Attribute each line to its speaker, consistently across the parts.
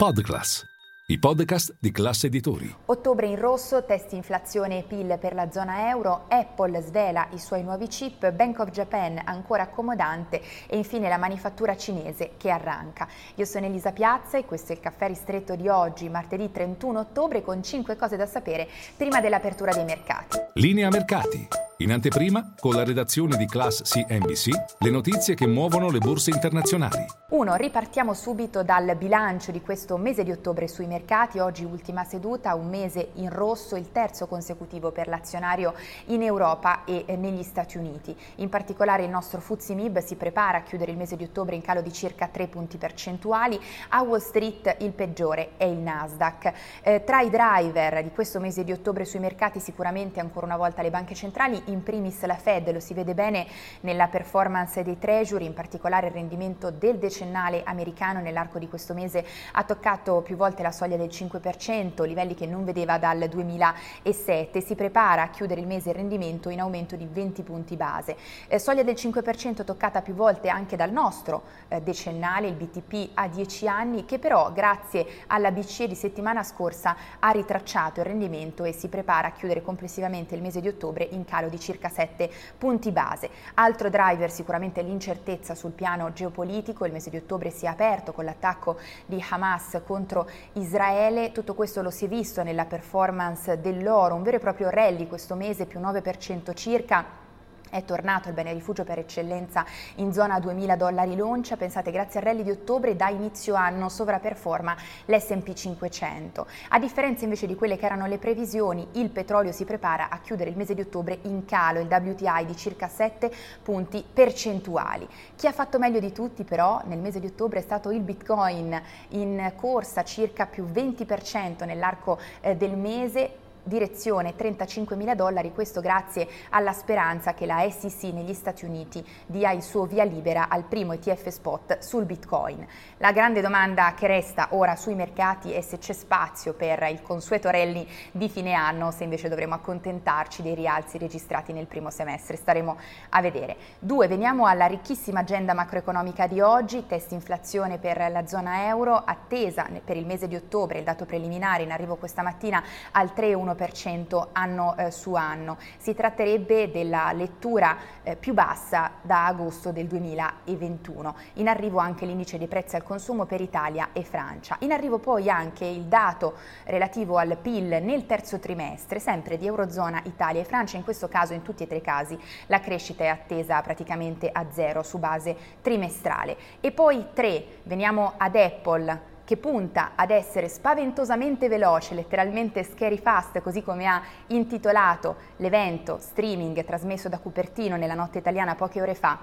Speaker 1: Podclass, i podcast di classe editori.
Speaker 2: Ottobre in rosso, test inflazione e PIL per la zona euro, Apple svela i suoi nuovi chip, Bank of Japan ancora accomodante e infine la manifattura cinese che arranca. Io sono Elisa Piazza e questo è il caffè ristretto di oggi, martedì 31 ottobre, con 5 cose da sapere prima dell'apertura dei mercati.
Speaker 1: Linea mercati. In anteprima, con la redazione di Class CNBC, le notizie che muovono le borse internazionali.
Speaker 2: 1. Ripartiamo subito dal bilancio di questo mese di ottobre sui mercati. Oggi ultima seduta, un mese in rosso, il terzo consecutivo per l'azionario in Europa e negli Stati Uniti. In particolare il nostro Fuzzi Mib si prepara a chiudere il mese di ottobre in calo di circa 3 punti percentuali. A Wall Street il peggiore è il Nasdaq. Eh, tra i driver di questo mese di ottobre sui mercati sicuramente ancora una volta le banche centrali in primis la Fed, lo si vede bene nella performance dei treasury, in particolare il rendimento del decennale americano nell'arco di questo mese ha toccato più volte la soglia del 5%, livelli che non vedeva dal 2007, si prepara a chiudere il mese il rendimento in aumento di 20 punti base. Eh, soglia del 5% toccata più volte anche dal nostro eh, decennale, il BTP a 10 anni, che però grazie alla BCE di settimana scorsa ha ritracciato il rendimento e si prepara a chiudere complessivamente il mese di ottobre in calo di circa 7 punti base. Altro driver sicuramente l'incertezza sul piano geopolitico, il mese di ottobre si è aperto con l'attacco di Hamas contro Israele, tutto questo lo si è visto nella performance dell'oro, un vero e proprio rally questo mese più 9% circa è tornato il bene rifugio per eccellenza in zona 2000 dollari l'oncia, pensate grazie al rally di ottobre da inizio anno sovraperforma l'S&P 500. A differenza invece di quelle che erano le previsioni, il petrolio si prepara a chiudere il mese di ottobre in calo, il WTI di circa 7 punti percentuali. Chi ha fatto meglio di tutti però nel mese di ottobre è stato il Bitcoin in corsa circa più 20% nell'arco eh, del mese direzione 35 mila dollari, questo grazie alla speranza che la SEC negli Stati Uniti dia il suo via libera al primo ETF spot sul Bitcoin. La grande domanda che resta ora sui mercati è se c'è spazio per il consueto rally di fine anno, se invece dovremo accontentarci dei rialzi registrati nel primo semestre, staremo a vedere. Due, veniamo alla ricchissima agenda macroeconomica di oggi, test inflazione per la zona euro, attesa per il mese di ottobre, il dato preliminare in arrivo questa mattina al 3,1% 1% anno eh, su anno. Si tratterebbe della lettura eh, più bassa da agosto del 2021. In arrivo anche l'indice dei prezzi al consumo per Italia e Francia. In arrivo poi anche il dato relativo al PIL nel terzo trimestre, sempre di Eurozona, Italia e Francia. In questo caso, in tutti e tre i casi, la crescita è attesa praticamente a zero su base trimestrale. E poi tre, veniamo ad Apple che punta ad essere spaventosamente veloce, letteralmente scary fast, così come ha intitolato l'evento streaming trasmesso da Cupertino nella notte italiana poche ore fa,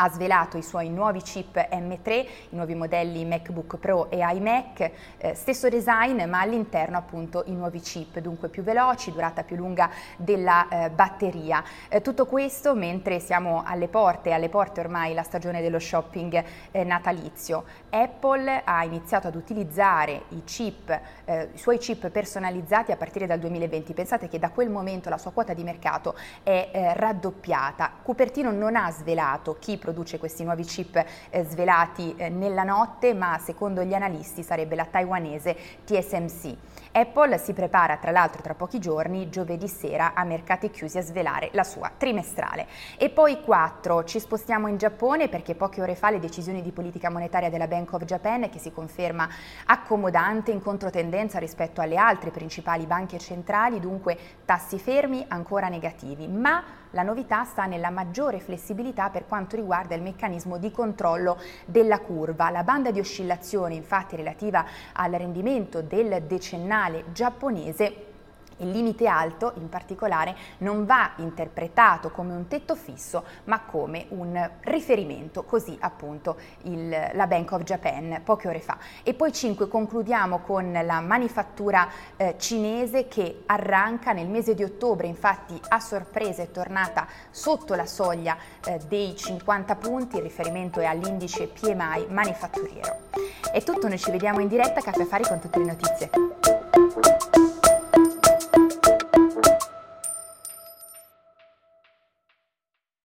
Speaker 2: ha svelato i suoi nuovi chip M3, i nuovi modelli MacBook Pro e iMac, eh, stesso design ma all'interno appunto i nuovi chip, dunque più veloci, durata più lunga della eh, batteria. Eh, tutto questo mentre siamo alle porte, alle porte ormai la stagione dello shopping eh, natalizio. Apple ha iniziato ad utilizzare i chip, eh, i suoi chip personalizzati a partire dal 2020. Pensate che da quel momento la sua quota di mercato è eh, raddoppiata. Cupertino non ha svelato chi produce questi nuovi chip eh, svelati eh, nella notte, ma secondo gli analisti sarebbe la taiwanese TSMC. Apple si prepara tra l'altro tra pochi giorni, giovedì sera, a mercati chiusi a svelare la sua trimestrale. E poi 4, ci spostiamo in Giappone perché poche ore fa le decisioni di politica monetaria della Bank of Japan, che si conferma accomodante in controtendenza rispetto alle altre principali banche centrali, dunque tassi fermi ancora negativi, ma la novità sta nella maggiore flessibilità per quanto riguarda il meccanismo di controllo della curva. La banda di oscillazione infatti relativa al rendimento del decennale giapponese Il limite alto, in particolare, non va interpretato come un tetto fisso, ma come un riferimento, così appunto il, la Bank of Japan poche ore fa. E poi 5 concludiamo con la manifattura eh, cinese che arranca nel mese di ottobre, infatti a sorpresa è tornata sotto la soglia eh, dei 50 punti, il riferimento è all'indice PMI manifatturiero. È tutto, noi ci vediamo in diretta a Caffè Affari con tutte le notizie.